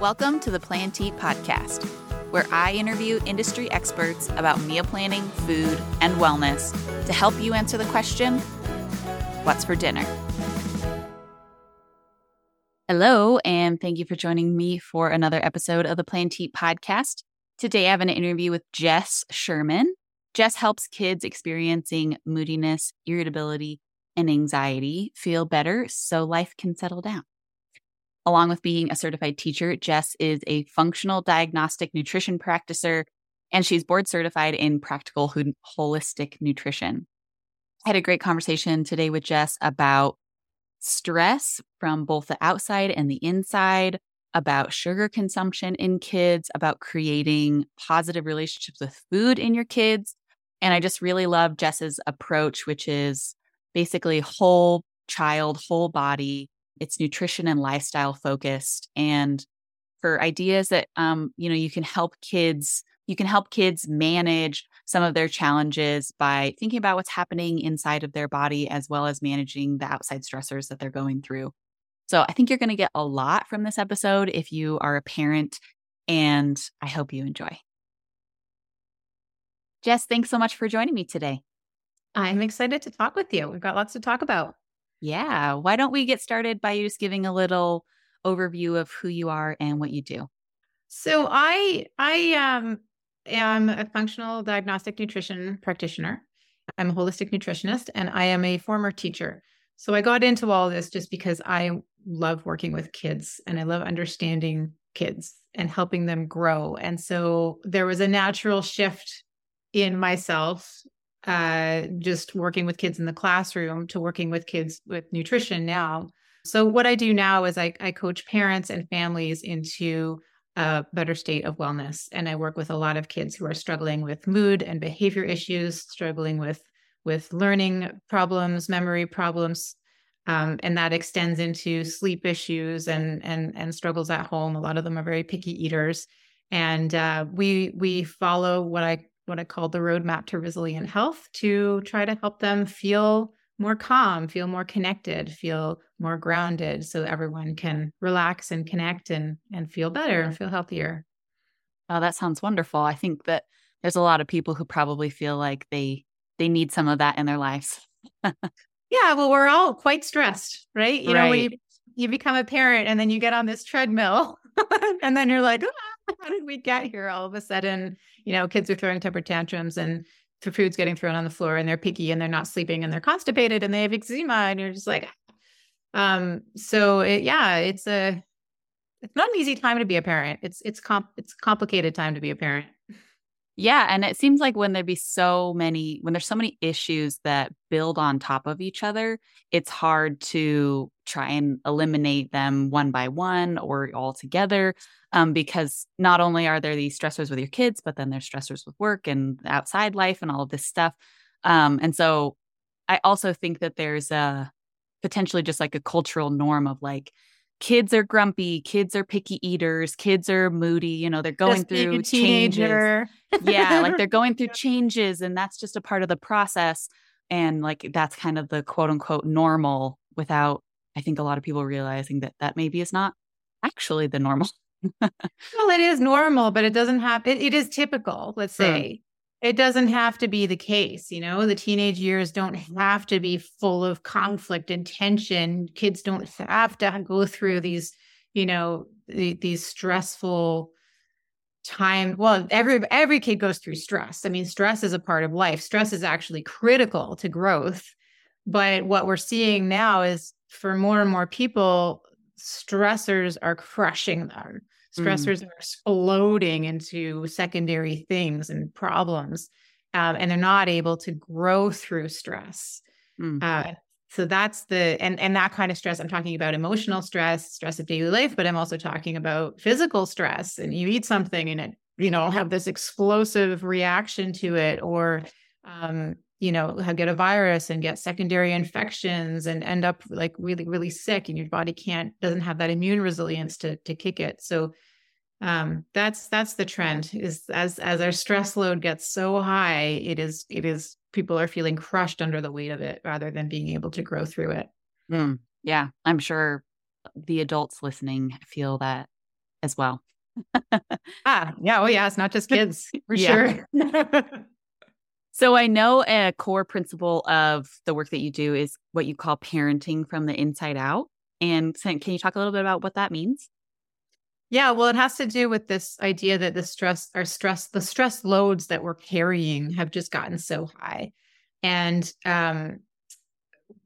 Welcome to the Plan to Eat podcast, where I interview industry experts about meal planning, food, and wellness to help you answer the question What's for dinner? Hello, and thank you for joining me for another episode of the Plan to Eat podcast. Today, I have an interview with Jess Sherman. Jess helps kids experiencing moodiness, irritability, and anxiety feel better so life can settle down. Along with being a certified teacher, Jess is a functional diagnostic nutrition practicer, and she's board certified in practical holistic nutrition. I had a great conversation today with Jess about stress from both the outside and the inside, about sugar consumption in kids, about creating positive relationships with food in your kids. And I just really love Jess's approach, which is basically whole child, whole body. It's nutrition and lifestyle focused. And for ideas that um, you know, you can help kids, you can help kids manage some of their challenges by thinking about what's happening inside of their body as well as managing the outside stressors that they're going through. So I think you're going to get a lot from this episode if you are a parent, and I hope you enjoy. Jess, thanks so much for joining me today. I'm excited to talk with you. We've got lots to talk about. Yeah. Why don't we get started by just giving a little overview of who you are and what you do? So I I um am a functional diagnostic nutrition practitioner. I'm a holistic nutritionist and I am a former teacher. So I got into all this just because I love working with kids and I love understanding kids and helping them grow. And so there was a natural shift in myself uh, just working with kids in the classroom to working with kids with nutrition now. So, what I do now is I, I coach parents and families into a better state of wellness. And I work with a lot of kids who are struggling with mood and behavior issues, struggling with with learning problems, memory problems, um, and that extends into sleep issues and and and struggles at home. A lot of them are very picky eaters, and uh, we we follow what I what I call the roadmap to resilient health to try to help them feel more calm, feel more connected, feel more grounded so everyone can relax and connect and and feel better and feel healthier. Oh, that sounds wonderful. I think that there's a lot of people who probably feel like they they need some of that in their lives. yeah, well, we're all quite stressed, right? You right. know, when you, you become a parent and then you get on this treadmill and then you're like, ah, how did we get here all of a sudden? You know, kids are throwing temper tantrums and the food's getting thrown on the floor and they're picky and they're not sleeping and they're constipated and they have eczema and you're just like, um, so it, yeah, it's a, it's not an easy time to be a parent. It's, it's comp, it's complicated time to be a parent. Yeah. And it seems like when there be so many, when there's so many issues that build on top of each other, it's hard to try and eliminate them one by one or all together. Um, because not only are there these stressors with your kids, but then there's stressors with work and outside life and all of this stuff. Um, and so I also think that there's a potentially just like a cultural norm of like, kids are grumpy, kids are picky eaters, kids are moody, you know, they're going just through changes. yeah, like they're going through changes and that's just a part of the process and like that's kind of the quote unquote normal without I think a lot of people realizing that that maybe is not actually the normal. well, it is normal, but it doesn't have it, it is typical, let's say it doesn't have to be the case you know? The teenage years don't have to be full of conflict and tension. Kids don't have to go through these you know the, these stressful time well every every kid goes through stress. I mean stress is a part of life. Stress is actually critical to growth. But what we're seeing now is for more and more people stressors are crushing them. Stressors mm. are exploding into secondary things and problems, um, and they're not able to grow through stress. Mm. Uh, so that's the and and that kind of stress. I'm talking about emotional stress, stress of daily life, but I'm also talking about physical stress. And you eat something and it, you know, have this explosive reaction to it, or um, you know, get a virus and get secondary infections and end up like really, really sick and your body can't, doesn't have that immune resilience to, to kick it. So um, that's, that's the trend is as, as our stress load gets so high, it is, it is, people are feeling crushed under the weight of it rather than being able to grow through it. Mm, yeah. I'm sure the adults listening feel that as well. ah, yeah. Oh, yeah. It's not just kids for sure. so I know a core principle of the work that you do is what you call parenting from the inside out. And can you talk a little bit about what that means? Yeah, well, it has to do with this idea that the stress, our stress, the stress loads that we're carrying have just gotten so high. And um,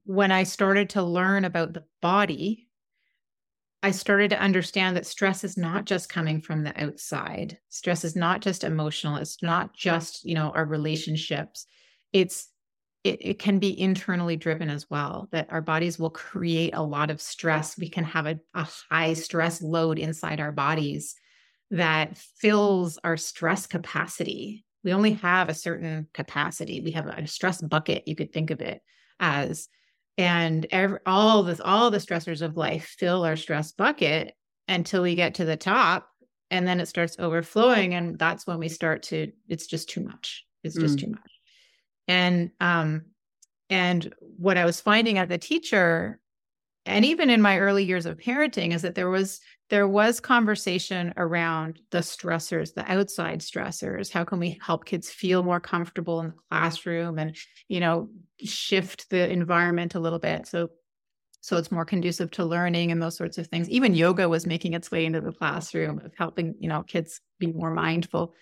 when I started to learn about the body, I started to understand that stress is not just coming from the outside. Stress is not just emotional. It's not just, you know, our relationships. It's it, it can be internally driven as well, that our bodies will create a lot of stress. We can have a, a high stress load inside our bodies that fills our stress capacity. We only have a certain capacity. We have a stress bucket, you could think of it as. And every, all this, all the stressors of life fill our stress bucket until we get to the top and then it starts overflowing and that's when we start to it's just too much it's just mm. too much and um and what i was finding as a teacher and even in my early years of parenting is that there was there was conversation around the stressors the outside stressors. How can we help kids feel more comfortable in the classroom and you know shift the environment a little bit? So so it's more conducive to learning and those sorts of things. Even yoga was making its way into the classroom of helping you know kids be more mindful.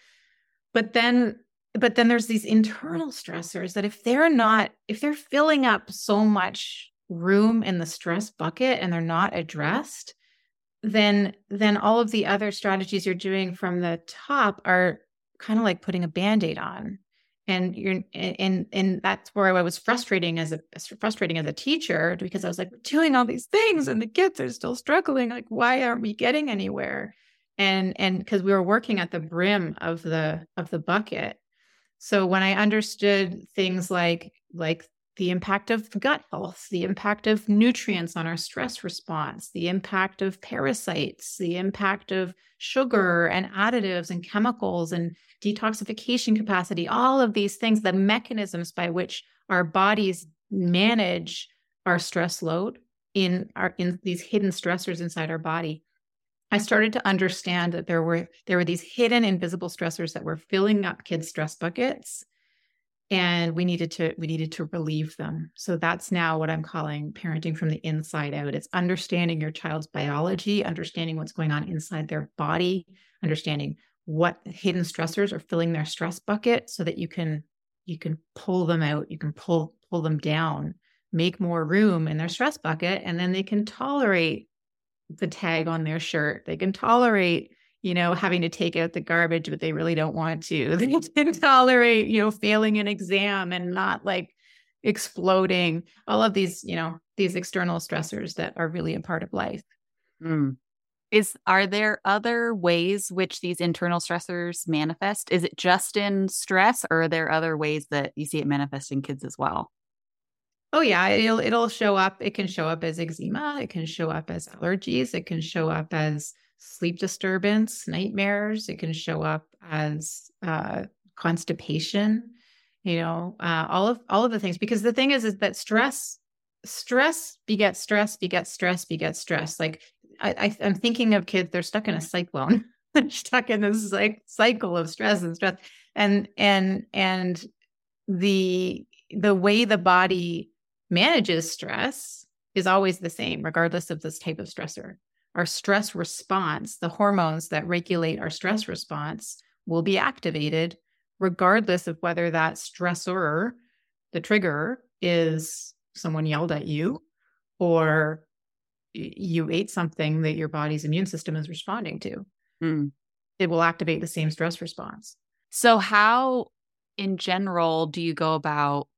But then but then there's these internal stressors that if they're not if they're filling up so much room in the stress bucket and they're not addressed then then all of the other strategies you're doing from the top are kind of like putting a band-aid on. And you're and and that's where I was frustrating as a frustrating as a teacher because I was like we're doing all these things and the kids are still struggling. Like why aren't we getting anywhere? And and because we were working at the brim of the of the bucket. So when I understood things like like the impact of gut health, the impact of nutrients on our stress response, the impact of parasites, the impact of sugar and additives and chemicals and detoxification capacity, all of these things, the mechanisms by which our bodies manage our stress load in our in these hidden stressors inside our body. I started to understand that there were there were these hidden invisible stressors that were filling up kids' stress buckets and we needed to we needed to relieve them. So that's now what I'm calling parenting from the inside out. It's understanding your child's biology, understanding what's going on inside their body, understanding what hidden stressors are filling their stress bucket so that you can you can pull them out, you can pull pull them down, make more room in their stress bucket and then they can tolerate the tag on their shirt. They can tolerate, you know, having to take out the garbage, but they really don't want to. They can tolerate, you know, failing an exam and not like exploding. All of these, you know, these external stressors that are really a part of life. Mm. Is are there other ways which these internal stressors manifest? Is it just in stress, or are there other ways that you see it manifest in kids as well? Oh yeah, it'll it'll show up. It can show up as eczema. It can show up as allergies. It can show up as sleep disturbance, nightmares. It can show up as uh, constipation. You know, uh, all of all of the things. Because the thing is, is that stress, stress begets stress, begets stress, begets stress. Like I, I am thinking of kids. They're stuck in a cyclone. they're stuck in this like cycle of stress and stress, and and and the the way the body manages stress is always the same, regardless of this type of stressor. Our stress response, the hormones that regulate our stress response, will be activated regardless of whether that stressor, the trigger, is someone yelled at you or you ate something that your body's immune system is responding to. Mm. It will activate the same stress response. So, how in general do you go about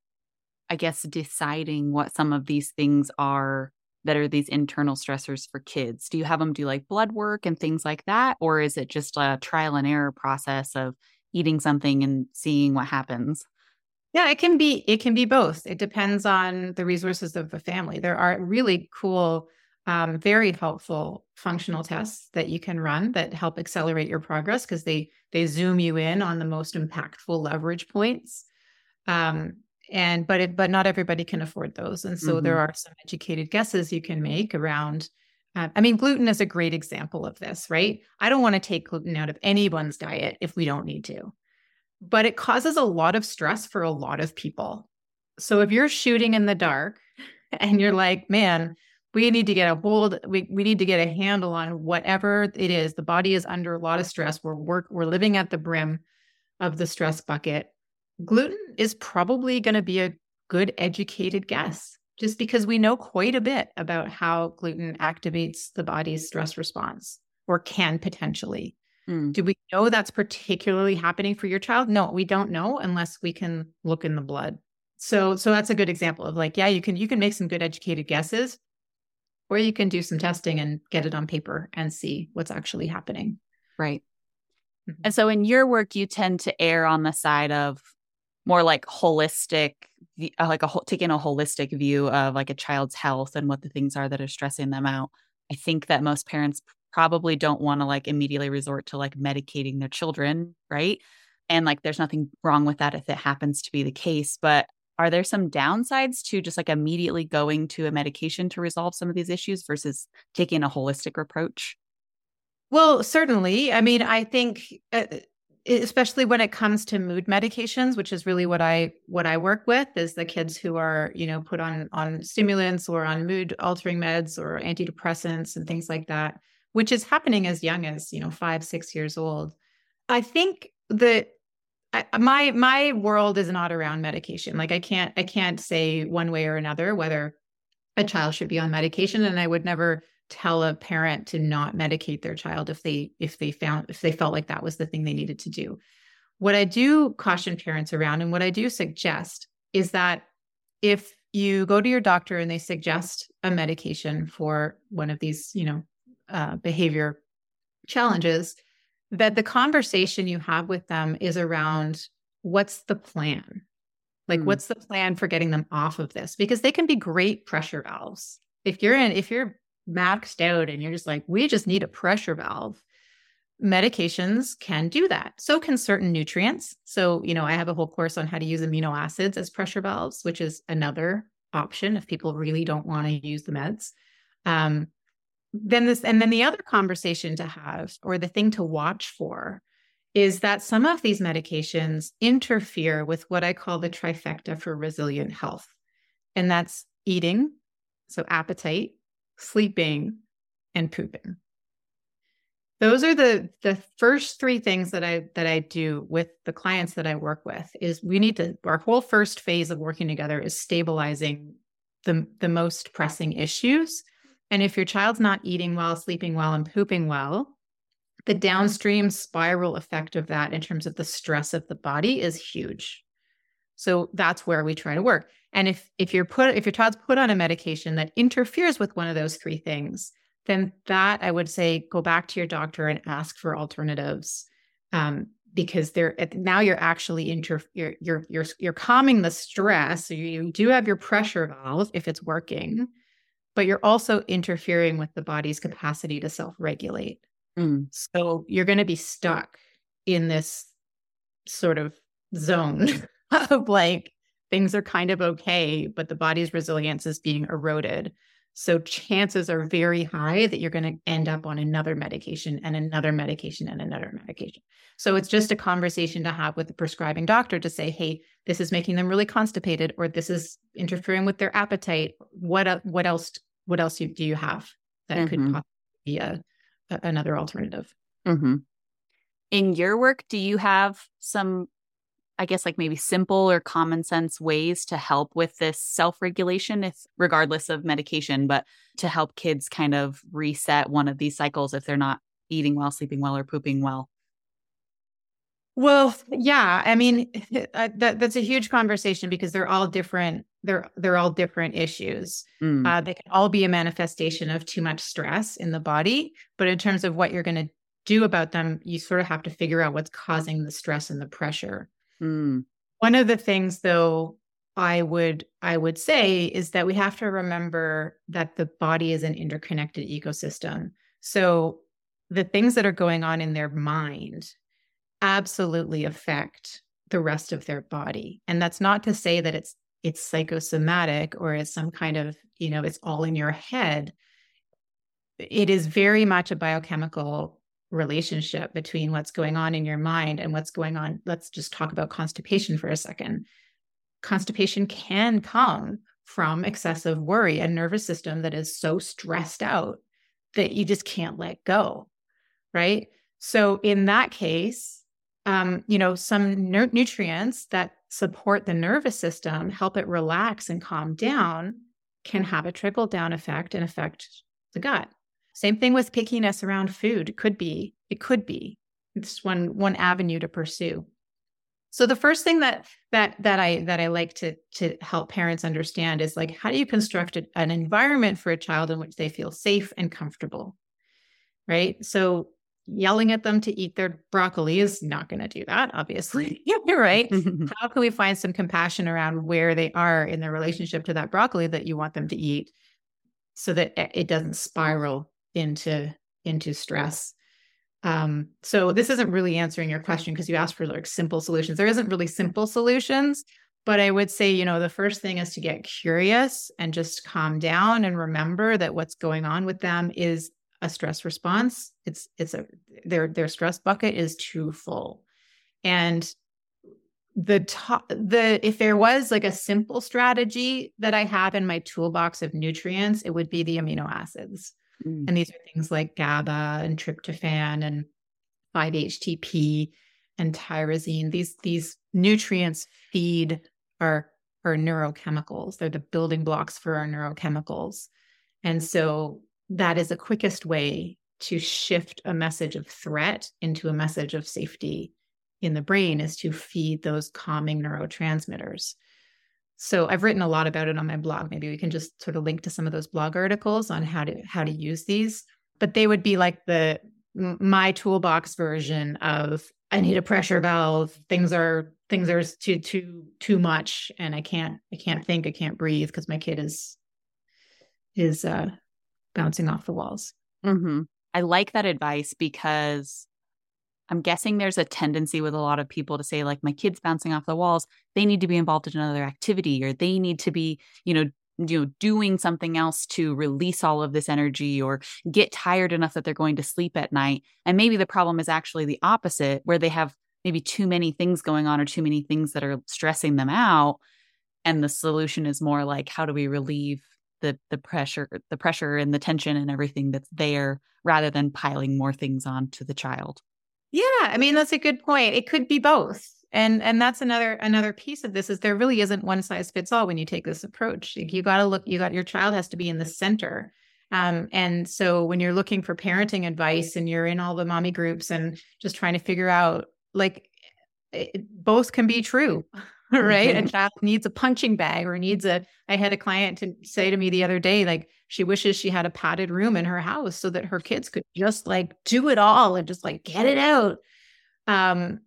I guess, deciding what some of these things are that are these internal stressors for kids? Do you have them do like blood work and things like that? Or is it just a trial and error process of eating something and seeing what happens? Yeah, it can be it can be both. It depends on the resources of the family. There are really cool, um, very helpful functional tests that you can run that help accelerate your progress because they they zoom you in on the most impactful leverage points. Um, and but it but not everybody can afford those and so mm-hmm. there are some educated guesses you can make around Uh, I mean, gluten is a great example of this, right? I don't want to take gluten out of anyone's diet if we don't need to, but it causes a lot of stress for a lot of people. So if you're shooting in the dark and you're like, man, we need to get a hold, we, we need to get a handle on whatever it is. The body is under a lot of stress. We're work, we're living at the brim of the stress bucket. Gluten is probably going to be a good educated guess just because we know quite a bit about how gluten activates the body's stress response or can potentially. Mm. Do we know that's particularly happening for your child? No, we don't know unless we can look in the blood. So so that's a good example of like yeah, you can you can make some good educated guesses or you can do some testing and get it on paper and see what's actually happening. Right. Mm-hmm. And so in your work you tend to err on the side of more like holistic uh, like a taking a holistic view of like a child's health and what the things are that are stressing them out. I think that most parents probably don't want to like immediately resort to like medicating their children right? And like there's nothing wrong with that if it happens to be the case but are there some downsides to just like immediately going to a medication to resolve some of these issues versus taking a holistic approach? Well certainly. I mean i think uh, especially when it comes to mood medications which is really what i what i work with is the kids who are you know put on on stimulants or on mood altering meds or antidepressants and things like that which is happening as young as you know five six years old. I think that my my world is not around medication. Like i can't i can't say one way or another whether a child should be on medication and i would never tell a parent to not medicate their child if they if they found if they felt like that was the thing they needed to do. What i do caution parents around and what i do suggest is that if you go to your doctor and they suggest a medication for one of these you know uh, behavior challenges that the conversation you have with them is around what's the plan? Like mm. what's the plan for getting them off of this? Because they can be great pressure valves. If you're in if you're maxed out and you're just like, we just need a pressure valve. Medications can do that. So can certain nutrients. So, you know, I have a whole course on how to use amino acids as pressure valves, which is another option if people really don't want to use the meds. Um, then this, and then the other conversation to have, or the thing to watch for, is that some of these medications interfere with what I call the trifecta for resilient health. And that's eating, so appetite, sleeping, and pooping. Those are the the first three things that I that I do with the clients that I work with is we need to our whole first phase of working together is stabilizing the the most pressing issues. And if your child's not eating well, sleeping well, and pooping well, the downstream spiral effect of that in terms of the stress of the body is huge. So that's where we try to work. And if if you're put if your child's put on a medication that interferes with one of those three things, then that I would say go back to your doctor and ask for alternatives. Um, because they're now you're actually inter you're you're you're you're calming the stress. So you do have your pressure valve if it's working, but you're also interfering with the body's capacity to self-regulate. Mm. So you're going to be stuck in this sort of zone of like things are kind of okay, but the body's resilience is being eroded. So chances are very high that you're going to end up on another medication and another medication and another medication. So it's just a conversation to have with the prescribing doctor to say, "Hey, this is making them really constipated or this is interfering with their appetite. What what else what else do you have that mm-hmm. could possibly be a, a, another alternative?" Mm-hmm. In your work, do you have some I guess like maybe simple or common sense ways to help with this self regulation, if regardless of medication, but to help kids kind of reset one of these cycles if they're not eating well, sleeping well, or pooping well? Well, yeah, I mean that that's a huge conversation because they're all different. They're they're all different issues. Mm. Uh, they can all be a manifestation of too much stress in the body, but in terms of what you're going to do about them, you sort of have to figure out what's causing the stress and the pressure. Mm. One of the things though I would I would say is that we have to remember that the body is an interconnected ecosystem. So the things that are going on in their mind absolutely affect the rest of their body. And that's not to say that it's it's psychosomatic or it's some kind of, you know, it's all in your head. it is very much a biochemical relationship between what's going on in your mind and what's going on. Let's just talk about constipation for a second. Constipation can come from excessive worry, a nervous system that is so stressed out that you just can't let go. Right. So, in that case, um, you know, some nu- nutrients that support the nervous system, help it relax and calm down, can have a trickle down effect and affect the gut. Same thing with pickiness around food. It could be, it could be. It's one one avenue to pursue. So the first thing that that that I that I like to to help parents understand is like how do you construct an environment for a child in which they feel safe and comfortable, right? So yelling at them to eat their broccoli is not going to do that, obviously. You're right. How can we find some compassion around where they are in their relationship to that broccoli that you want them to eat so that eh, it doesn't spiral into into stress? Um, so this isn't really answering your question because you asked for like simple solutions. There isn't really simple solutions, but I would say, you know, the first thing is to get curious and just calm down and remember that what's going on with them is a stress response. It's it's a their their stress bucket is too full. And the top the if there was like a simple strategy that I have in my toolbox of nutrients, it would be the amino acids. Mm. And these are things like GABA and tryptophan and 5-HTP and tyrosine. These these nutrients feed our our neurochemicals. They're the building blocks for our neurochemicals. And so that is the quickest way to shift a message of threat into a message of safety in the brain is to feed those calming neurotransmitters. So I've written a lot about it on my blog. Maybe we can just sort of link to some of those blog articles on how to how to use these. But they would be like the my toolbox version of I need a pressure valve. Things are things are too too too much, and I can't I can't think. I can't breathe because my kid is is uh, bouncing off the walls. Mm-hmm. I like that advice because I'm guessing there's a tendency with a lot of people to say, like, my kid's bouncing off the walls. They need to be involved in another activity or they need to be, you know, you know doing something else to release all of this energy or get tired enough that they're going to sleep at night and maybe the problem is actually the opposite where they have maybe too many things going on or too many things that are stressing them out and the solution is more like how do we relieve the the pressure the pressure and the tension and everything that's there rather than piling more things onto the child yeah, I mean that's a good point. It could be both. And and that's another another piece of this is there really isn't one size fits all when you take this approach. You got to look you got your child has to be in the center. Um, and so when you're looking for parenting advice and you're in all the mommy groups and just trying to figure out like it, both can be true right? A child needs a punching bag or needs a. I had a client to say to me the other day, like she wishes she had a padded room in her house so that her kids could just like do it all and just like get it out. Um,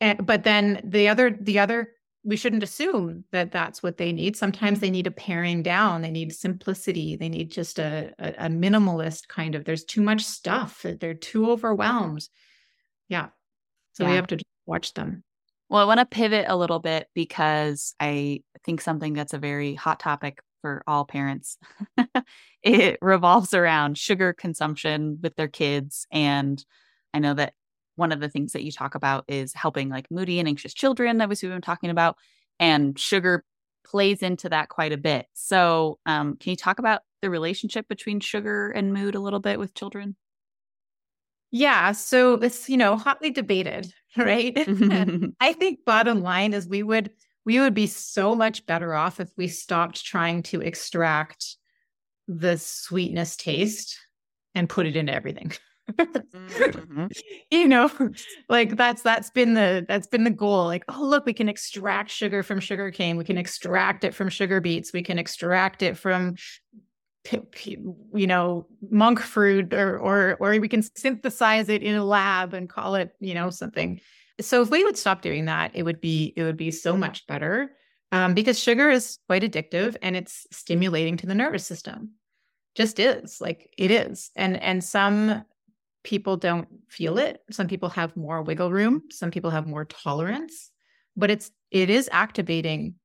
and, but then the other, the other, we shouldn't assume that that's what they need. Sometimes they need a paring down. They need simplicity. They need just a, a, a minimalist kind of. There's too much stuff. That they're too overwhelmed. Yeah. So yeah. we have to watch them. Well, I want to pivot a little bit because I think something that's a very hot topic for all parents. it revolves around sugar consumption with their kids. And I know that one of the things that you talk about is helping like moody and anxious children that we've been talking about. And sugar plays into that quite a bit. So, um, can you talk about the relationship between sugar and mood a little bit with children? Yeah. So it's, you know, hotly debated, right? I think bottom line is we would we would be so much better off if we stopped trying to extract the sweetness taste and put it into everything. mm-hmm. you know like that's that's been the that's been the goal like oh look we can extract sugar from sugar cane we can extract it from sugar beets we can extract it from you know monk fruit or or or we can synthesize it in a lab and call it you know something. So if we would stop doing that it would be it would be so much better um, because sugar is quite addictive and it's stimulating to the nervous system. Just is like it is. And and some people don't feel it. Some people have more wiggle room. Some people have more tolerance. But it's it is activating.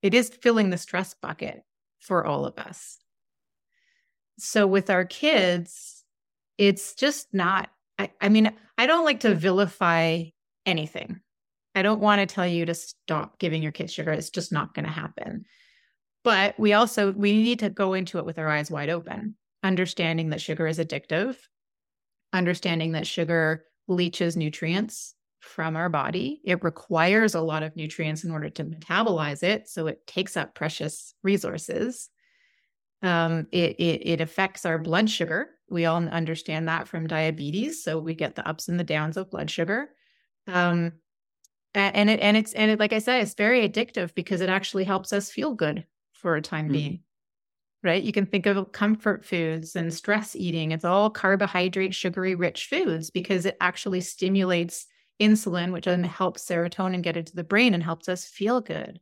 It is filling the stress bucket for all of us so with our kids, it's just not, I, I mean, I don't like to vilify anything. I don't want to tell you to stop giving your kids sugar. It's just not going to happen. But we also we need to go into it with our eyes wide open, understanding that sugar is addictive, understanding that sugar leaches nutrients from our body. It requires a lot of nutrients in order to metabolize it, so it takes up precious resources. Um, it, it it affects our blood sugar. We all understand that from diabetes, so we get the ups and the downs of blood sugar. Um, and it and it's and it like i said it's very addictive because it actually helps us feel good for a time mm-hmm. being right you can think of comfort foods and stress eating it's all carbohydrate sugary rich foods because it actually stimulates insulin which then helps serotonin get into the brain and helps us feel good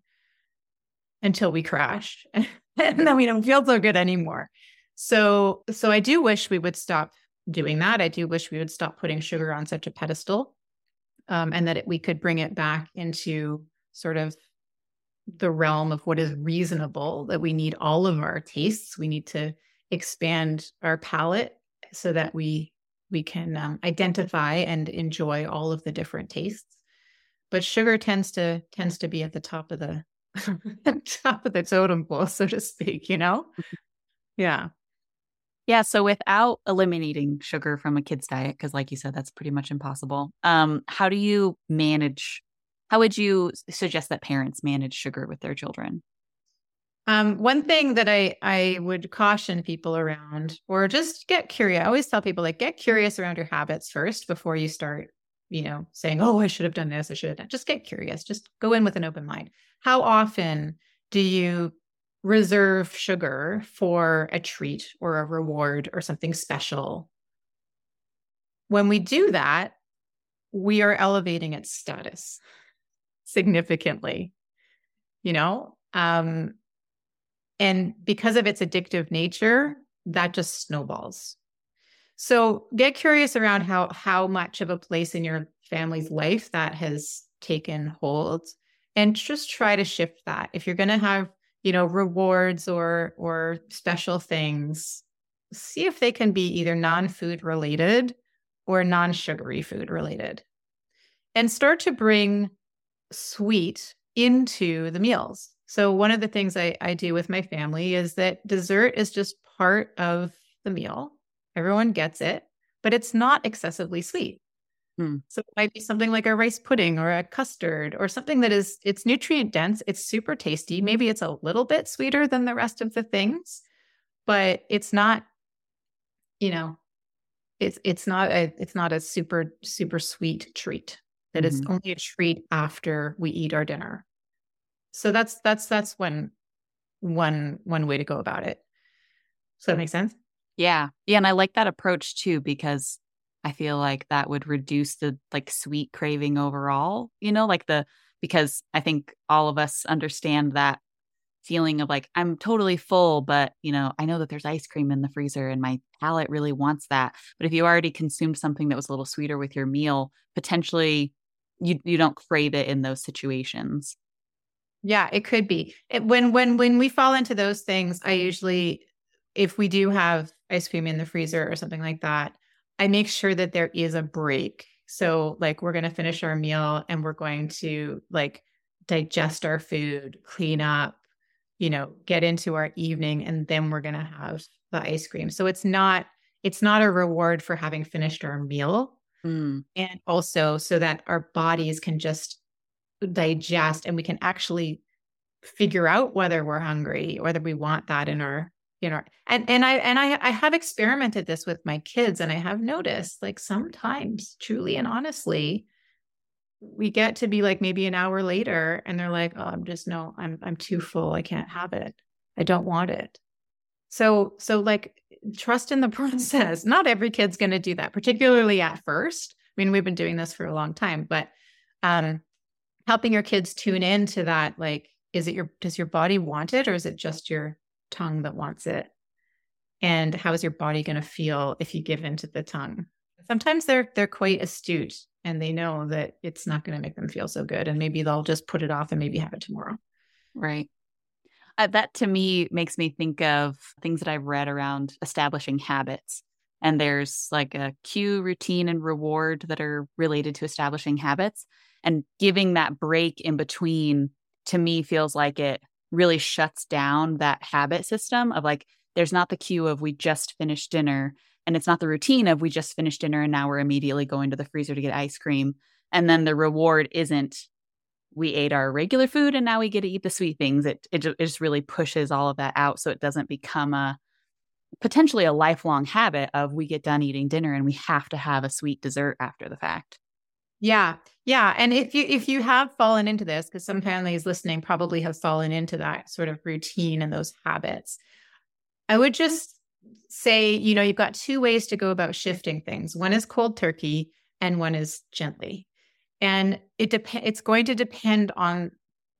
until we crash and then we don't feel so good anymore. So so i do wish we would stop doing that. I do wish we would stop putting sugar on such a pedestal um, and that it, we could bring it back into sort of the realm of what is reasonable that we need all of our tastes. We need to expand our palate so that we we can um, identify and enjoy all of the different tastes. But sugar tends to tends to be at the top of the top of the totem pole so to speak you know yeah yeah. So without eliminating sugar from a kid's diet, because like you said, that's pretty much impossible. Um, how do you manage? How would you suggest that parents manage sugar with their children? Um, one thing that I I would caution people around, or just get curious. I always tell people like get curious around your habits first before you start, you know, saying, "Oh, I should have done this. I should have done." Just get curious. Just go in with an open mind. How often do you reserve sugar for a treat or a reward or something special. When we do that, we are elevating its status significantly, you know? Um, and because of its addictive nature, that just snowballs. So get curious around how how much of a place in your family's life that has taken hold and just try to shift that. If you're going to have you know rewards or or special things see if they can be either non-food related or non-sugary food related. And start to bring sweet into the meals. So one of the things I, I do with my family is that dessert is just part of the meal. Everyone gets it but it's not excessively sweet Hmm. So it might be something like a rice pudding or a custard or something that is it's nutrient dense, it's super tasty. Maybe it's a little bit sweeter than the rest of the things, but it's not you know, it's it's not a it's not a super super sweet treat. That mm-hmm. is only a treat after we eat our dinner. So that's that's that's one one one way to go about it. Does that make sense? Yeah. Yeah. And I like that approach too, because I feel like that would reduce the like sweet craving overall, you know, like the because I think all of us understand that feeling of like I'm totally full, but you know, I know that there's ice cream in the freezer and my palate really wants that. But if you already consumed something that was a little sweeter with your meal, potentially you you don't crave it in those situations. Yeah, it could be. It, when when when we fall into those things, I usually if we do have ice cream in the freezer or something like that, I make sure that there is a break. So, like, we're going to finish our meal and we're going to like digest our food, clean up, you know, get into our evening, and then we're going to have the ice cream. So it's not it's not a reward for having finished our meal, mm. and also so that our bodies can just digest and we can actually figure out whether we're hungry, whether we want that in our you know and and i and i i have experimented this with my kids and i have noticed like sometimes truly and honestly we get to be like maybe an hour later and they're like oh i'm just no i'm i'm too full i can't have it. I don't want it. So so like trust in the process. Not every kid's going to do that particularly at first. I mean we've been doing this for a long time but um helping your kids tune in to that like is it your does your body want it or is it just your tongue that wants it? And how is your body going to feel if you give into the tongue? Sometimes they're they're quite astute and they know that it's not going to make them feel so good and maybe they'll just put it off and maybe have it tomorrow. Right. Uh, that to me makes me think of things that I've read around establishing habits. And there's like a cue, routine, and reward that are related to establishing habits. And giving that break in between to me feels like it really shuts down that habit system of like, there's not the cue of we just finished dinner. And it's not the routine of we just finished dinner and now we're immediately going to the freezer to get ice cream. And then the reward isn't we ate our regular food and now we get to eat the sweet things. It, it, it just really pushes all of that out so it doesn't become a potentially a lifelong habit of we get done eating dinner and we have to have a sweet dessert after the fact. Yeah. Yeah. And if you if you have fallen into this, because some mm-hmm. families listening probably have fallen into that sort of routine and those habits, I would mm-hmm. just say, you know, you've got two ways to go about shifting things. One is cold turkey and one is gently. And it depends it's going to depend on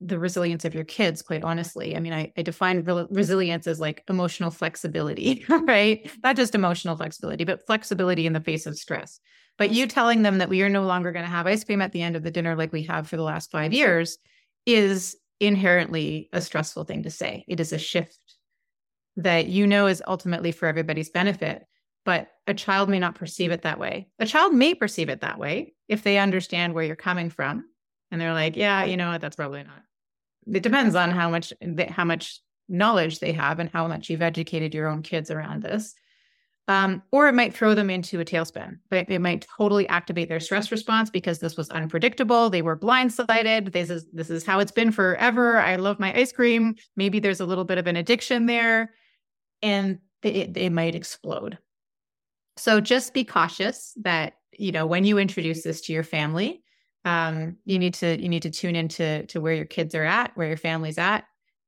the resilience of your kids, quite honestly. I mean, I, I define re- resilience as like emotional flexibility, right? Not just emotional flexibility, but flexibility in the face of stress. But you telling them that we are no longer going to have ice cream at the end of the dinner like we have for the last five years is inherently a stressful thing to say. It is a shift that you know is ultimately for everybody's benefit, but a child may not perceive it that way. A child may perceive it that way if they understand where you're coming from and they're like, yeah, you know what, that's probably not. It depends on how much how much knowledge they have and how much you've educated your own kids around this. Um, or it might throw them into a tailspin. But it might totally activate their stress response because this was unpredictable. They were blindsided. This is this is how it's been forever. I love my ice cream. Maybe there's a little bit of an addiction there, and it might explode. So just be cautious that you know when you introduce this to your family, um, you need to you need to tune into to where your kids are at, where your family's at,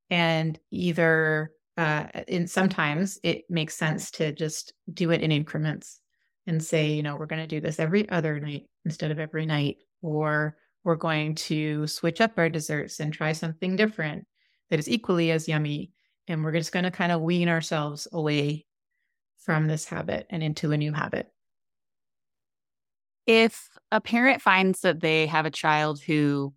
and either uh, in sometimes it makes sense to just do it in increments and say, you know, we're going to do this every other night instead of every night, or we're going to switch up our desserts and try something different that is equally as yummy. And we're just going to kind of wean ourselves away from this habit and into a new habit. If a parent finds that they have a child who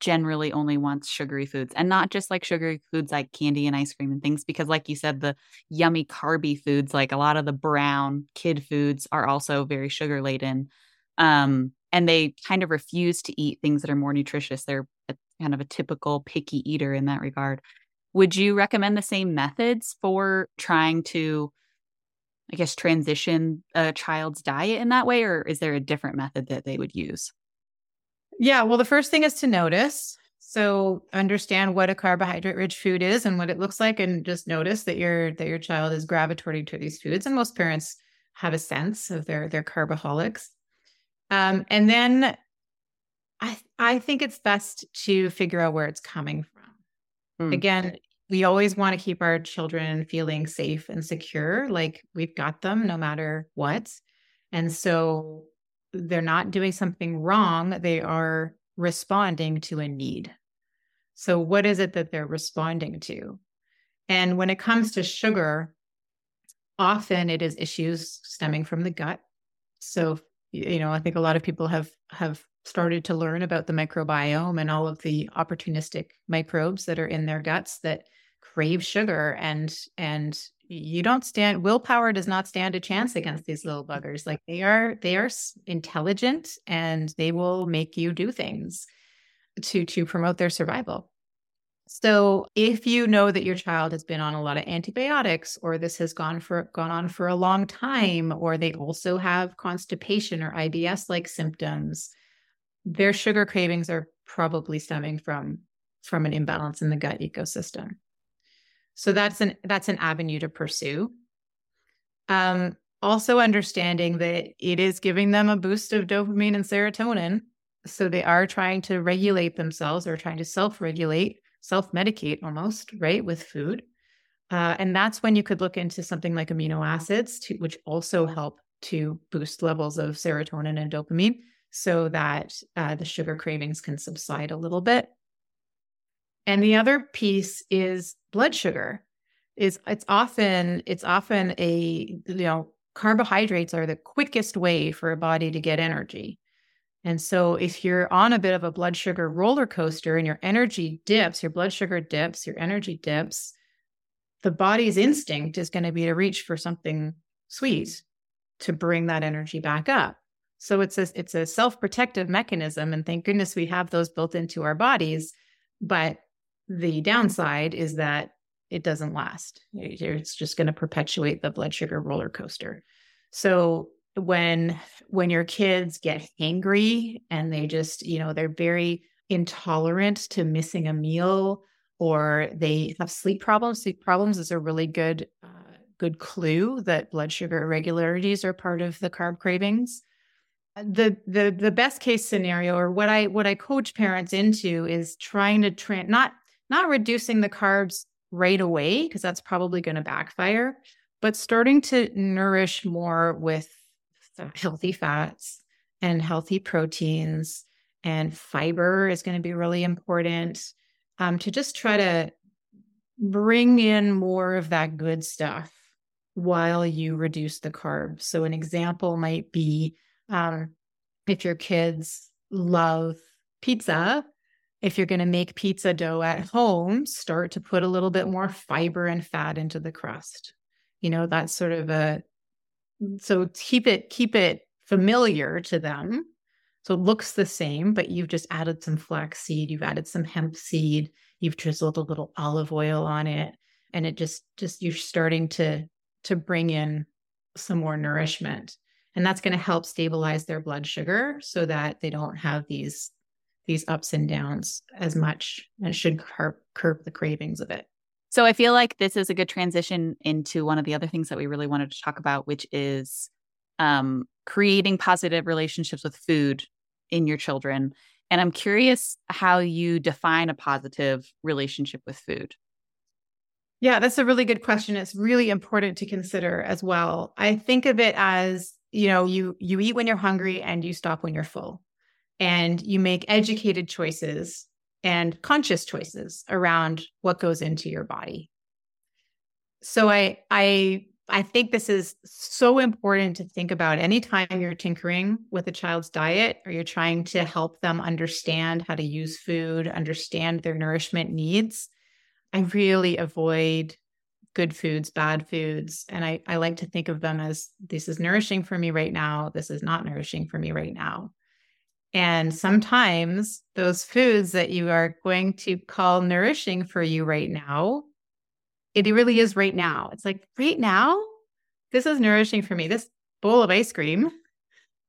generally only wants sugary foods and not just like sugary foods like candy and ice cream and things because like you said the yummy carby foods like a lot of the brown kid foods are also very sugar laden um, and they kind of refuse to eat things that are more nutritious. They're a, kind of a typical picky eater in that regard. Would you recommend the same methods for trying to i guess transition a child's diet in that way or is there a different method that they would use yeah. Well, the first thing is to notice. So understand what a carbohydrate rich food is and what it looks like and just notice that your that your child is gravitating to these foods. And most parents have a sense of their their carboholics. Um, and then I I think it's best to figure out where it's coming from. Mm. Again, we always want to keep our children feeling safe and secure, like we've got them no matter what. And so they're not doing something wrong, they are responding to a need. So, what is it that they're responding to? And when it comes to sugar, often it is issues stemming from the gut. So, you know, I think a lot of people have have started to learn about the microbiome and all of the opportunistic microbes that are in their guts that crave sugar and and you don't stand willpower does not stand a chance against these little buggers. Like they are they are intelligent and they will make you do things to to promote their survival. So if you know that your child has been on a lot of antibiotics or this has gone for gone on for a long time or they also have constipation or IBS like symptoms their sugar cravings are probably stemming from from an imbalance in the gut ecosystem so that's an that's an avenue to pursue. Um, also understanding that it is giving them a boost of dopamine and serotonin. So they are trying to regulate themselves or trying to self-regulate, self-medicate almost, right, with food. Uh, and that's when you could look into something like amino acids, to, which also help to boost levels of serotonin and dopamine so that uh, the sugar cravings can subside a little bit. And the other piece is blood sugar. Is it's often it's often a you know carbohydrates are the quickest way for a body to get energy. And so if you're on a bit of a blood sugar roller coaster and your energy dips, your blood sugar dips, your energy dips, the body's instinct is going to be to reach for something sweet to bring that energy back up. So it's a it's a self-protective mechanism and thank goodness we have those built into our bodies, but the downside is that it doesn't last. It's just going to perpetuate the blood sugar roller coaster. So when when your kids get angry and they just, you know, they're very intolerant to missing a meal or they have sleep problems, sleep problems is a really good uh, good clue that blood sugar irregularities are part of the carb cravings. The the the best case scenario or what I what I coach parents into is trying to tra- not not reducing the carbs right away because that's probably going to backfire, but starting to nourish more with healthy fats and healthy proteins and fiber is going to be really important um, to just try to bring in more of that good stuff while you reduce the carbs. So, an example might be um, if your kids love pizza, if you're going to make pizza dough at home, start to put a little bit more fiber and fat into the crust. You know, that's sort of a so keep it keep it familiar to them. So it looks the same, but you've just added some flax seed, you've added some hemp seed, you've drizzled a little olive oil on it, and it just just you're starting to to bring in some more nourishment. And that's going to help stabilize their blood sugar so that they don't have these these ups and downs as much and should curb, curb the cravings of it. So I feel like this is a good transition into one of the other things that we really wanted to talk about, which is um, creating positive relationships with food in your children. And I'm curious how you define a positive relationship with food. Yeah, that's a really good question. It's really important to consider as well. I think of it as, you know, you you eat when you're hungry and you stop when you're full. And you make educated choices and conscious choices around what goes into your body. So I I I think this is so important to think about anytime you're tinkering with a child's diet or you're trying to help them understand how to use food, understand their nourishment needs. I really avoid good foods, bad foods. And I, I like to think of them as this is nourishing for me right now. This is not nourishing for me right now. And sometimes those foods that you are going to call nourishing for you right now, it really is right now. It's like, right now, this is nourishing for me. This bowl of ice cream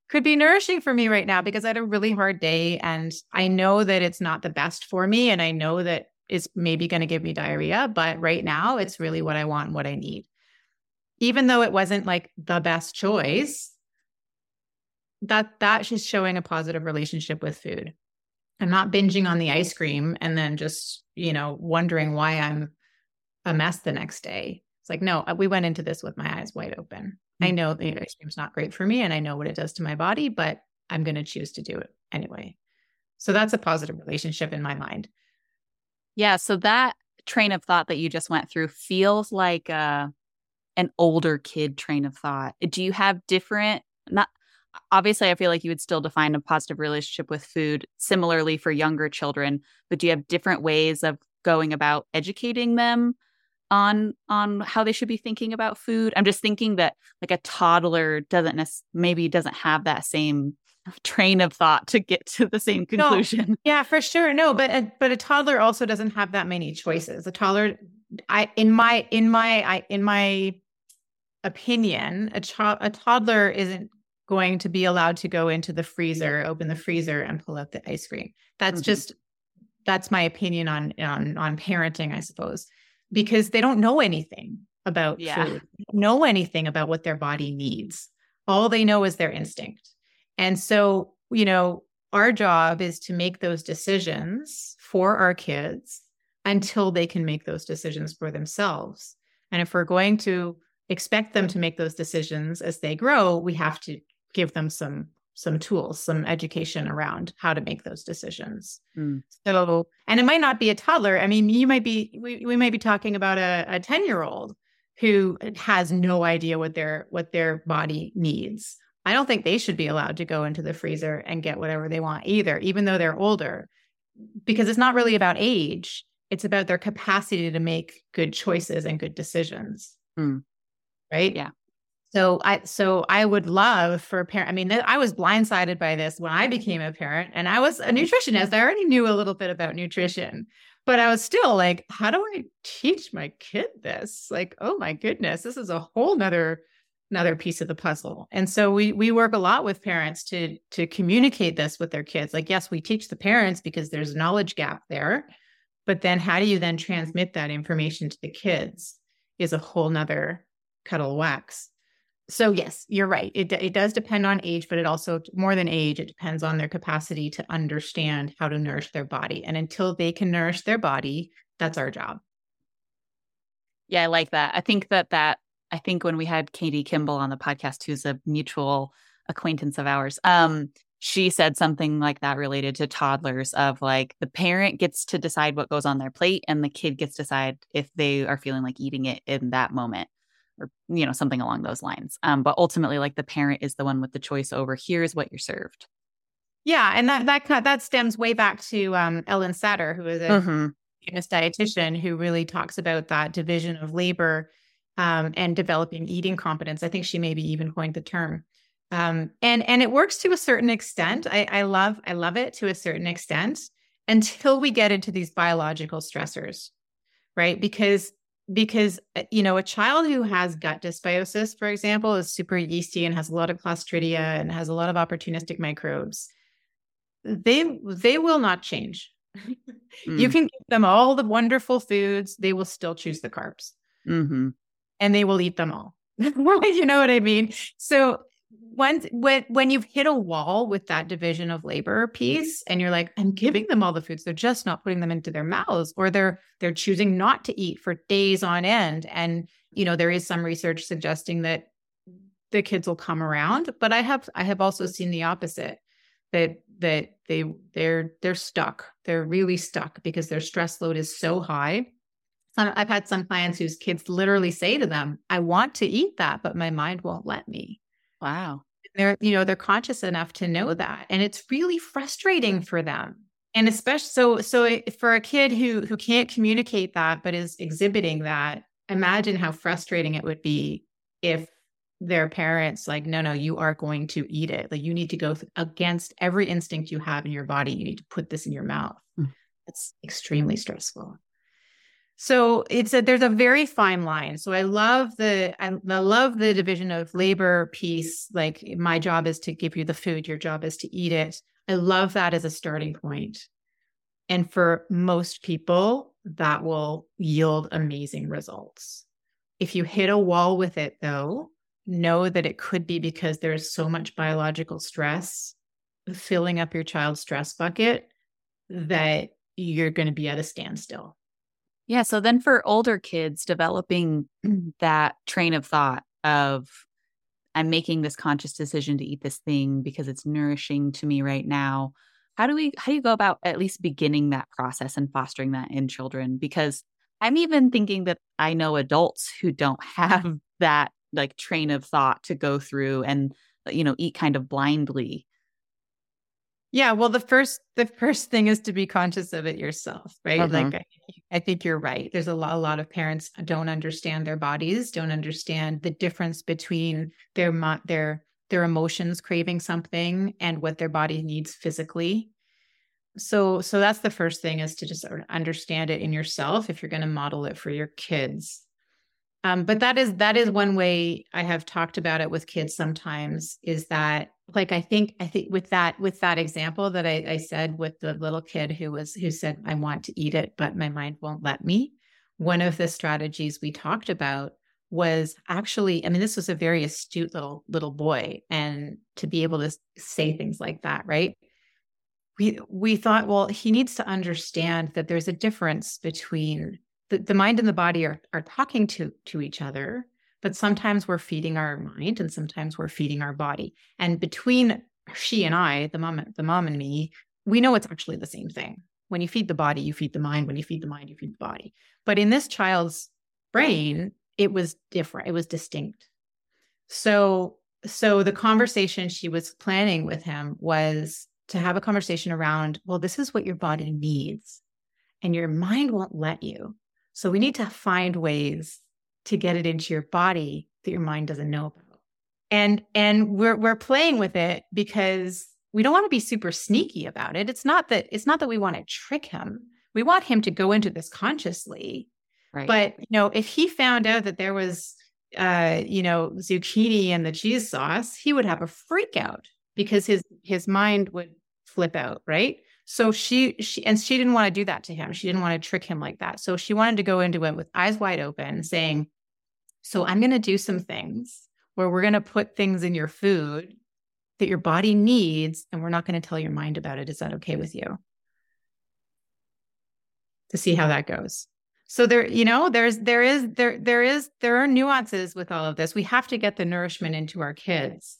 could be nourishing for me right now because I had a really hard day and I know that it's not the best for me. And I know that it's maybe going to give me diarrhea, but right now it's really what I want and what I need. Even though it wasn't like the best choice, that that's just showing a positive relationship with food. I'm not binging on the ice cream and then just, you know, wondering why I'm a mess the next day. It's like, no, uh, we went into this with my eyes wide open. Mm-hmm. I know the ice cream's not great for me and I know what it does to my body, but I'm going to choose to do it anyway. So that's a positive relationship in my mind. Yeah. So that train of thought that you just went through feels like uh, an older kid train of thought. Do you have different, not obviously i feel like you would still define a positive relationship with food similarly for younger children but do you have different ways of going about educating them on on how they should be thinking about food? I'm just thinking that like a toddler doesn't nec- maybe doesn't have that same train of thought to get to the same conclusion. No. yeah for sure no but a, but a toddler also doesn't have that many choices. A toddler i in my in my i in my opinion a child a toddler isn't going to be allowed to go into the freezer, open the freezer and pull out the ice cream. That's mm-hmm. just that's my opinion on on on parenting, I suppose, because they don't know anything about yeah. food, know anything about what their body needs. All they know is their instinct. And so, you know, our job is to make those decisions for our kids until they can make those decisions for themselves. And if we're going to expect them to make those decisions as they grow, we have to give them some some tools, some education around how to make those decisions. Mm. So, and it might not be a toddler. I mean, you might be we, we might be talking about a, a 10 year old who has no idea what their what their body needs I don't think they should be allowed to go into the freezer and get whatever they want either, even though they're older, because it's not really about age. It's about their capacity to make good choices and good decisions. Mm. Right. Yeah. So I so I would love for a parent. I mean, I was blindsided by this when I became a parent, and I was a mm-hmm. nutritionist. I already knew a little bit about nutrition, but I was still like, how do I teach my kid this? Like, oh my goodness, this is a whole nother another piece of the puzzle. And so we we work a lot with parents to to communicate this with their kids. Like, yes, we teach the parents because there's a knowledge gap there, but then how do you then transmit that information to the kids is a whole nother kettle wax. So yes, you're right. It it does depend on age, but it also more than age, it depends on their capacity to understand how to nourish their body. And until they can nourish their body, that's our job. Yeah, I like that. I think that that I think when we had Katie Kimball on the podcast, who's a mutual acquaintance of ours, um, she said something like that related to toddlers of like the parent gets to decide what goes on their plate and the kid gets to decide if they are feeling like eating it in that moment or you know something along those lines. Um, but ultimately like the parent is the one with the choice over here's what you're served. Yeah and that that that stems way back to um, Ellyn Satter who is a mm-hmm. dietitian who really talks about that division of labor um, and developing eating competence. I think she maybe even coined the term. Um, and and it works to a certain extent. I, I love i love it to a certain extent until we get into these biological stressors right? Because because uh, you know a child who has gut dysbiosis for example is super yeasty and has a lot of clostridia and has a lot of opportunistic microbes they they will not change mm. you can give them all the wonderful foods they will still choose the carbs mm-hmm. and they will eat them all you know what i mean so once when when you've hit a wall with that division of labor piece and you're like i'm giving them all the foods. They're just not putting them into their mouths or they're they're choosing not to eat for days on end. And you know there is some research suggesting that the kids will come around but i have i have also seen the opposite that that they they're they're stuck. They're really stuck because their stress load is so high. I've had some clients whose kids literally say to them, I want to eat that, but my mind won't let me. Wow. They're, you know, they're conscious enough to know that. And it's really frustrating for them. And especially so so for a kid who who can't communicate that but is exhibiting that, imagine how frustrating it would be if their parents like no no you are going to eat it like you need to go against every instinct you have in your body you need to put this in your mouth mm. that's extremely stressful so it's a there's a very fine line. So I love the I, I love the division of labor piece. Like my job is to give you the food, your job is to eat it. I love that as a starting point. And for most people, that will yield amazing results. If you hit a wall with it, though, know that it could be because there's so much biological stress filling up your child's stress bucket that you're going to be at a standstill. Yeah. So then for older kids, developing that train of thought of, I'm making this conscious decision to eat this thing because it's nourishing to me right now. How do we, how do you go about at least beginning that process and fostering that in children? Because I'm even thinking that I know adults who don't have that like train of thought to go through and, you know, eat kind of blindly. Yeah, well, the first the first thing is to be conscious of it yourself, right? Like I, I, think you're right. There's a lot a lot of parents don't understand their bodies, don't understand the difference between their their their emotions craving something and what their body needs physically. So so that's the first thing is to just understand it in yourself if you're going to model it for your kids. Um, but that is that is one way I have talked about it with kids sometimes is that like I think I think with that with that example that I, I said with the little kid who was who said I want to eat it but my mind won't let me. One of the strategies we talked about was actually I mean this was a very astute little little boy and to be able to say things like that right we we thought well he needs to understand that there's a difference between the, the mind and the body are, are talking to to each other but sometimes we're feeding our mind and sometimes we're feeding our body. And between she and i the mom the mom and me we know it's actually the same thing. When you feed the body you feed the mind. When you feed the mind you feed the body. But in this child's brain it was different. It was distinct. So so the conversation she was planning with him was to have a conversation around, well, this is what your body needs, and your mind won't let you. So we need to find ways to get it into your body that your mind doesn't know about. And and we're we're playing with it because we don't want to be super sneaky about it. It's not that it's not that we want to trick him. We want him to go into this consciously. Right. But you know, if he found out that there was uh, you know, zucchini and the cheese sauce, he would have a freak out because his his mind would flip out, right? So she she and she didn't want to do that to him. She didn't want to trick him like that. So she wanted to go into it with eyes wide open, saying, "So I'm going to do some things where we're going to put things in your food that your body needs, and we're not going to tell your mind about it. Is that okay with you?" To see how that goes. So there, you know, there's there is there there is there are nuances with all of this. We have to get the nourishment into our kids.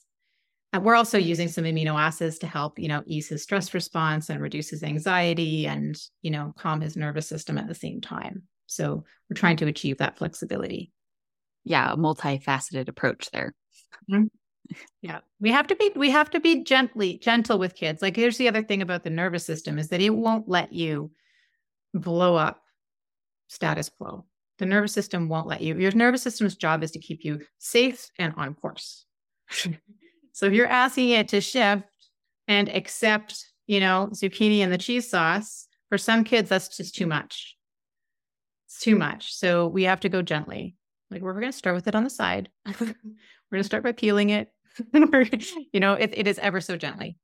And we're also using some amino acids to help, you know, ease his stress response and reduce his anxiety and, you know, calm his nervous system at the same time. So we're trying to achieve that flexibility. Yeah, a multifaceted approach there. Mm-hmm. Yeah. We have to be we have to be gently gentle with kids. Like here's the other thing about the nervous system is that it won't let you blow up status quo. The nervous system won't let you. Your nervous system's job is to keep you safe and on course. so if you're asking it to shift and accept, you know, zucchini and the cheese sauce, for some kids, that's just too much. It's too much. So we have to go gently. Like we're going to start with it on the side. we're going to start by peeling it. you know, it, it is ever so gently.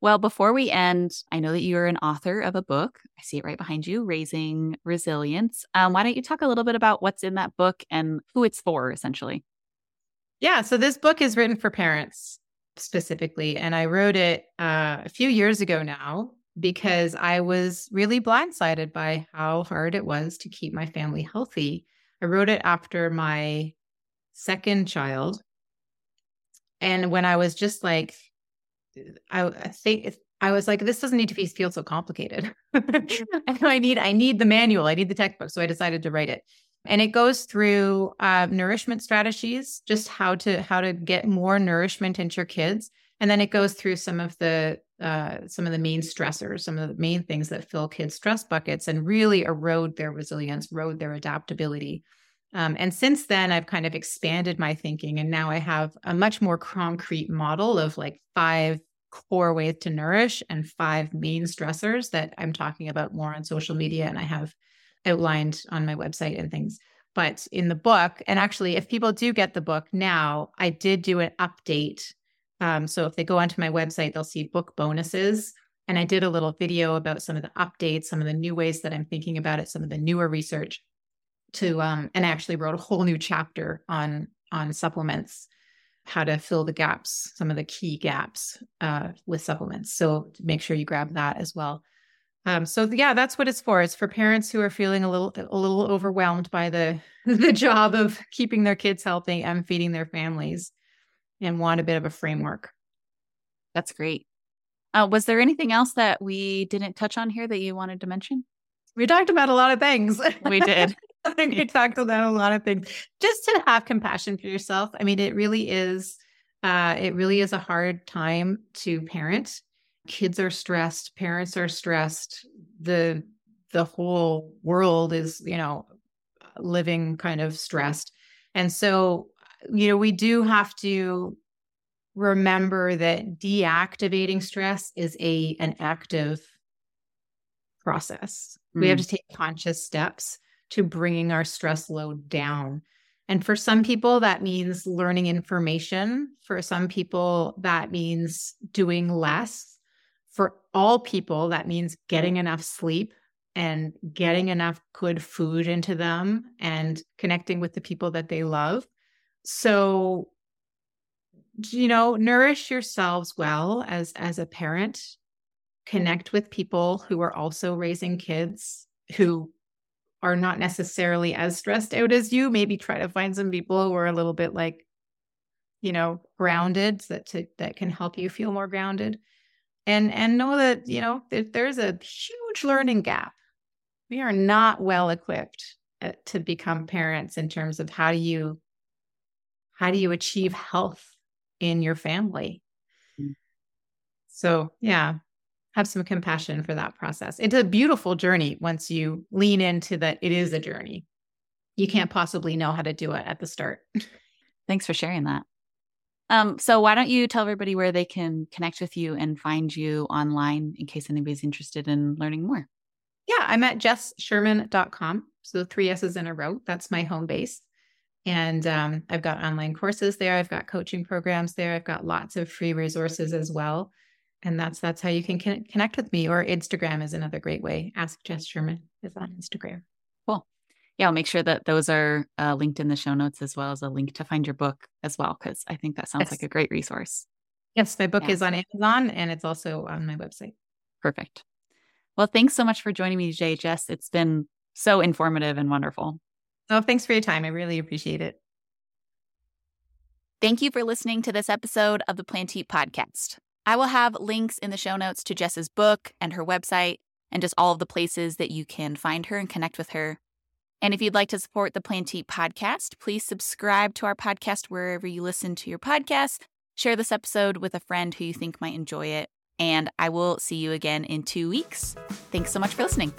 Well, before we end, I know that you're an author of a book. I see it right behind you, Raising Resilience. Um, why don't you talk a little bit about what's in that book and who it's for, essentially? Yeah. So, this book is written for parents specifically. And I wrote it uh, a few years ago now because I was really blindsided by how hard it was to keep my family healthy. I wrote it after my second child. And when I was just like I, think I was like, this doesn't need to be feel so complicated. I need I need the manual. I need the textbook. So I decided to write it. And it goes through uh, nourishment strategies, just how to how to get more nourishment into your kids, and then it goes through some of the uh, some of the main stressors, some of the main things that fill kids' stress buckets and really erode their resilience, erode their adaptability. Um, and since then, I've kind of expanded my thinking, and now I have a much more concrete model of like five core ways to nourish and five main stressors that I'm talking about more on social media, and I have outlined on my website and things. But in the book, and actually, if people do get the book now, I did do an update. Um, so if they go onto my website, they'll see book bonuses. And I did a little video about some of the updates, some of the new ways that I'm thinking about it, some of the newer research to um, and I actually wrote a whole new chapter on on supplements how to fill the gaps some of the key gaps uh, with supplements. So make sure you grab that as well. Um, so yeah that's what it's for. It's for parents who are feeling a little a little overwhelmed by the the job of keeping their kids healthy and feeding their families and want a bit of a framework that's great uh, was there anything else that we didn't touch on here that you wanted to mention we talked about a lot of things we did I think we talked about a lot of things. Just to have compassion for yourself. I mean, it really is. Uh, it really is a hard time to parent. Kids are stressed. Parents are stressed. The the whole world is, you know, living kind of stressed. And so, you know, we do have to remember that deactivating stress is a an active process. Mm. We have mm. to take conscious steps to bringing our stress load down. And for some people, that means learning information. For some people, that means doing less. For all people, that means getting enough sleep and getting enough good food into them and connecting with the people that they love. So, you know, nourish yourselves well as as a parent. Connect with people who are also raising kids who are not necessarily as stressed out as you. Maybe try to find some people who are a little bit like, you know, grounded that to, that can help you feel more grounded. And and know that, you know, there's a huge learning gap. We are not well equipped uh, to become parents in terms of how do you how do you achieve health in your family? Mm. So, yeah, have some compassion for that process. It's a beautiful journey once you lean into that it is a journey. You can't possibly know how to do it at the start. Thanks for sharing that. Um, so why don't you tell everybody where they can connect with you and find you online in case anybody's interested in learning more? Yeah, I'm at jesssherman.com. So three S's in a row. That's my home base. And um, I've got online courses there. I've got coaching programs there. I've got lots of free resources as well. And that's that's how you can connect with me. Or Instagram is another great way. Ask Jess Sherman is on Instagram. Cool. Yeah, I'll make sure that those are uh, linked in the show notes as well as a link to find your book as well, because I think that sounds yes. like a great resource. Yes, my book yeah. is on Amazon and it's also on my website. Perfect. Well, thanks so much for joining me today, Jess. It's been so informative and wonderful. Oh, thanks for your time. I really appreciate it. Thank you for listening to this episode of the Plan to Eat podcast. I will have links in the show notes to Jess's book and her website and just all of the places that you can find her and connect with her. And if you'd like to support the Plan to Eat podcast, please subscribe to our podcast wherever you listen to your podcast. Share this episode with a friend who you think might enjoy it. And I will see you again in two weeks. Thanks so much for listening.